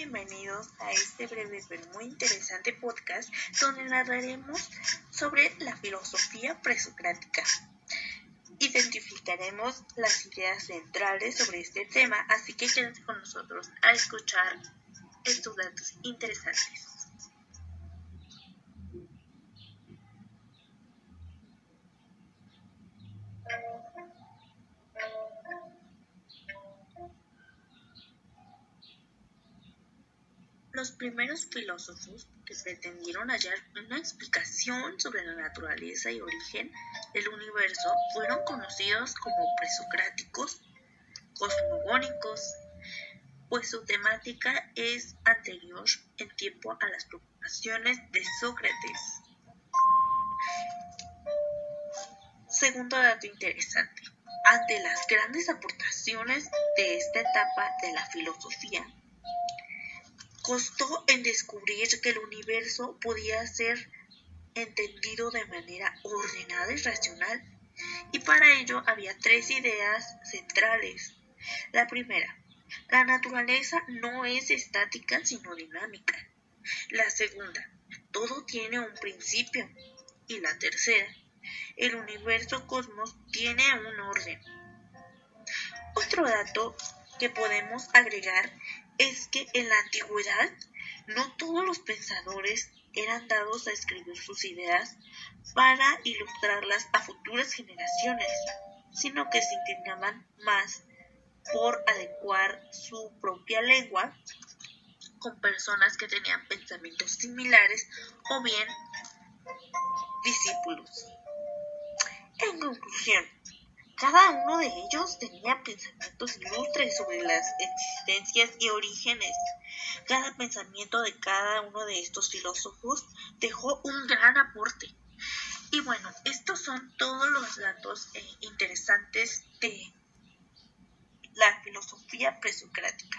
bienvenidos a este breve pero muy interesante podcast donde narraremos sobre la filosofía presocrática. Identificaremos las ideas centrales sobre este tema, así que quédense con nosotros a escuchar estos datos interesantes. Los primeros filósofos que pretendieron hallar una explicación sobre la naturaleza y origen del universo fueron conocidos como presocráticos, cosmogónicos, pues su temática es anterior en tiempo a las preocupaciones de Sócrates. Segundo dato interesante. Ante las grandes aportaciones de esta etapa de la filosofía, costó en descubrir que el universo podía ser entendido de manera ordenada y racional, y para ello había tres ideas centrales. La primera, la naturaleza no es estática sino dinámica. La segunda, todo tiene un principio. Y la tercera, el universo cosmos tiene un orden. Otro dato que podemos agregar es que en la antigüedad no todos los pensadores eran dados a escribir sus ideas para ilustrarlas a futuras generaciones, sino que se inclinaban más por adecuar su propia lengua con personas que tenían pensamientos similares o bien discípulos. En conclusión, cada uno de ellos tenía pensamientos ilustres sobre las existencias y orígenes. Cada pensamiento de cada uno de estos filósofos dejó un gran aporte. Y bueno, estos son todos los datos eh, interesantes de la filosofía presocrática.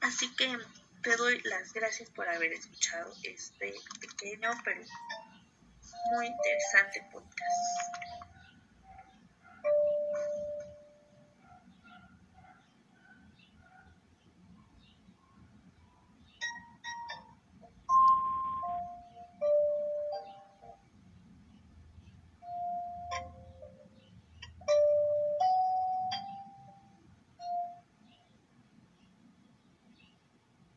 Así que te doy las gracias por haber escuchado este pequeño pero muy interesante podcast.